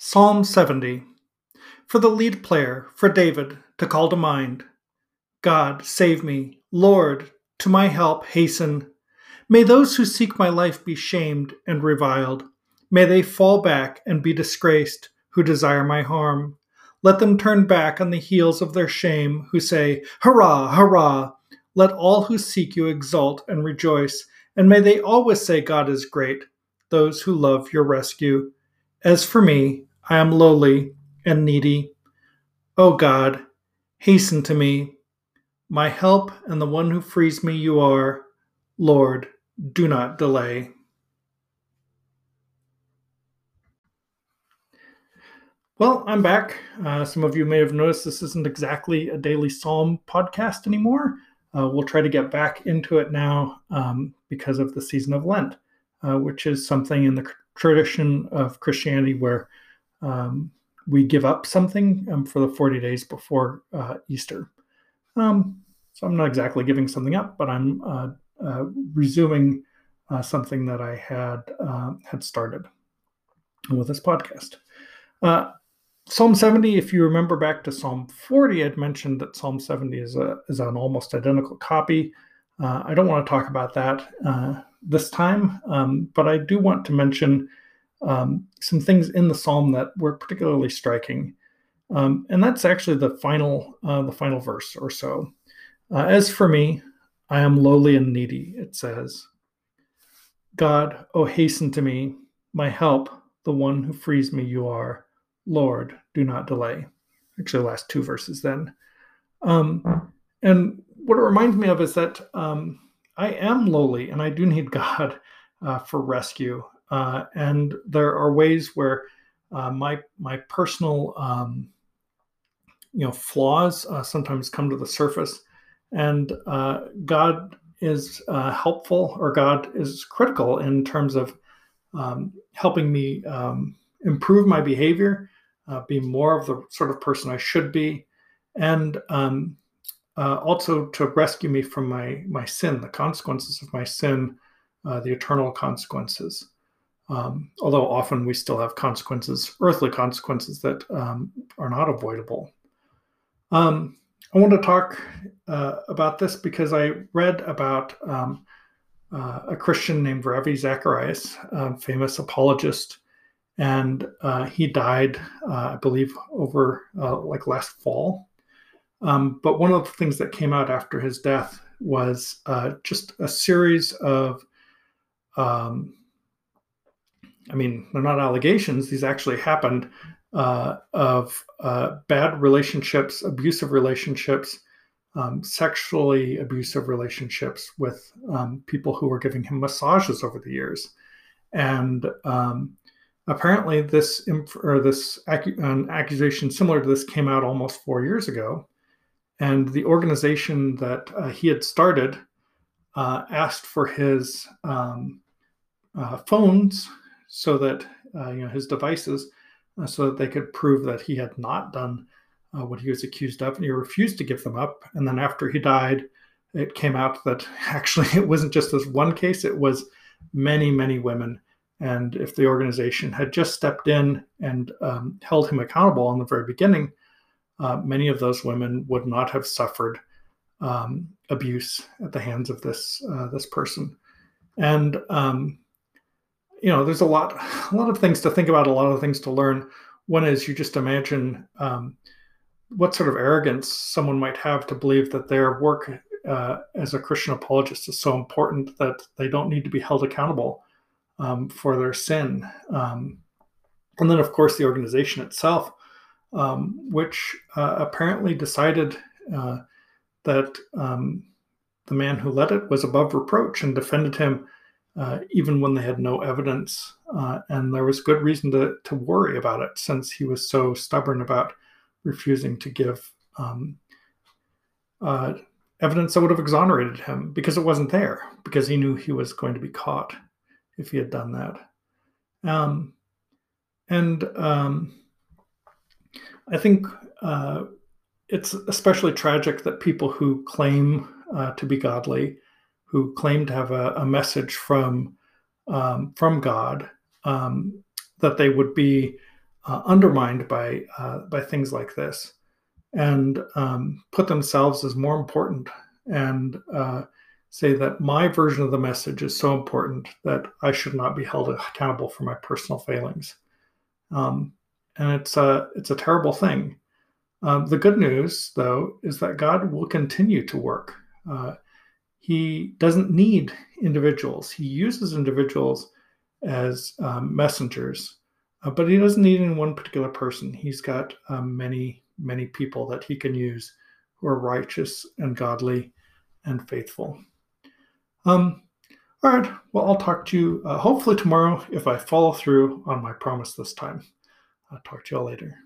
Psalm 70 For the lead player, for David, to call to mind God, save me. Lord, to my help hasten. May those who seek my life be shamed and reviled. May they fall back and be disgraced who desire my harm. Let them turn back on the heels of their shame, who say, Hurrah, hurrah! Let all who seek you exult and rejoice, and may they always say, God is great, those who love your rescue. As for me, I am lowly and needy. O God, hasten to me. My help and the one who frees me you are. Lord, do not delay. Well, I'm back. Uh, some of you may have noticed this isn't exactly a daily psalm podcast anymore. Uh, we'll try to get back into it now um, because of the season of Lent, uh, which is something in the tradition of Christianity where um, we give up something um, for the 40 days before uh, Easter. Um, so I'm not exactly giving something up, but I'm uh, uh, resuming uh, something that I had uh, had started with this podcast. Uh, Psalm 70, if you remember back to Psalm 40, I'd mentioned that Psalm 70 is a is an almost identical copy. I don't want to talk about that this time, um, but I do want to mention um, some things in the psalm that were particularly striking, um, and that's actually the final uh, the final verse or so. Uh, As for me, I am lowly and needy. It says, God, oh hasten to me, my help, the one who frees me. You are, Lord, do not delay. Actually, the last two verses then. Um, and what it reminds me of is that um, I am lowly and I do need God uh, for rescue. Uh, and there are ways where uh, my my personal um, you know flaws uh, sometimes come to the surface, and uh, God is uh, helpful or God is critical in terms of um, helping me um, improve my behavior, uh, be more of the sort of person I should be, and um, also to rescue me from my my sin, the consequences of my sin, the eternal consequences. Um, although often we still have consequences, earthly consequences that um, are not avoidable. Um, I want to talk uh, about this because I read about um, uh, a Christian named Ravi Zacharias, a famous apologist, and uh, he died, uh, I believe, over uh, like last fall. Um, but one of the things that came out after his death was uh, just a series of um, I mean, they're not allegations, these actually happened uh, of uh, bad relationships, abusive relationships, um, sexually abusive relationships with um, people who were giving him massages over the years. And um, apparently, this inf- or this an accusation similar to this came out almost four years ago. And the organization that uh, he had started uh, asked for his um, uh, phones so that uh, you know his devices, uh, so that they could prove that he had not done uh, what he was accused of, and he refused to give them up. And then after he died, it came out that actually it wasn't just this one case; it was many, many women. And if the organization had just stepped in and um, held him accountable in the very beginning, uh, many of those women would not have suffered um, abuse at the hands of this uh, this person. And um, you know, there's a lot, a lot of things to think about, a lot of things to learn. One is you just imagine um, what sort of arrogance someone might have to believe that their work uh, as a Christian apologist is so important that they don't need to be held accountable um, for their sin. Um, and then, of course, the organization itself, um, which uh, apparently decided uh, that um, the man who led it was above reproach and defended him uh, even when they had no evidence. Uh, and there was good reason to, to worry about it since he was so stubborn about refusing to give um, uh, evidence that would have exonerated him because it wasn't there, because he knew he was going to be caught if he had done that. Um, and um, I think uh, it's especially tragic that people who claim uh, to be godly who claim to have a, a message from um, from God um, that they would be uh, undermined by uh, by things like this, and um, put themselves as more important, and uh, say that my version of the message is so important that I should not be held accountable for my personal failings. Um, and it's a it's a terrible thing. Um, the good news, though, is that God will continue to work. He doesn't need individuals. He uses individuals as um, messengers, uh, but he doesn't need any one particular person. He's got um, many, many people that he can use who are righteous and godly and faithful. Um, all right. Well, I'll talk to you uh, hopefully tomorrow if I follow through on my promise this time. I'll talk to you all later.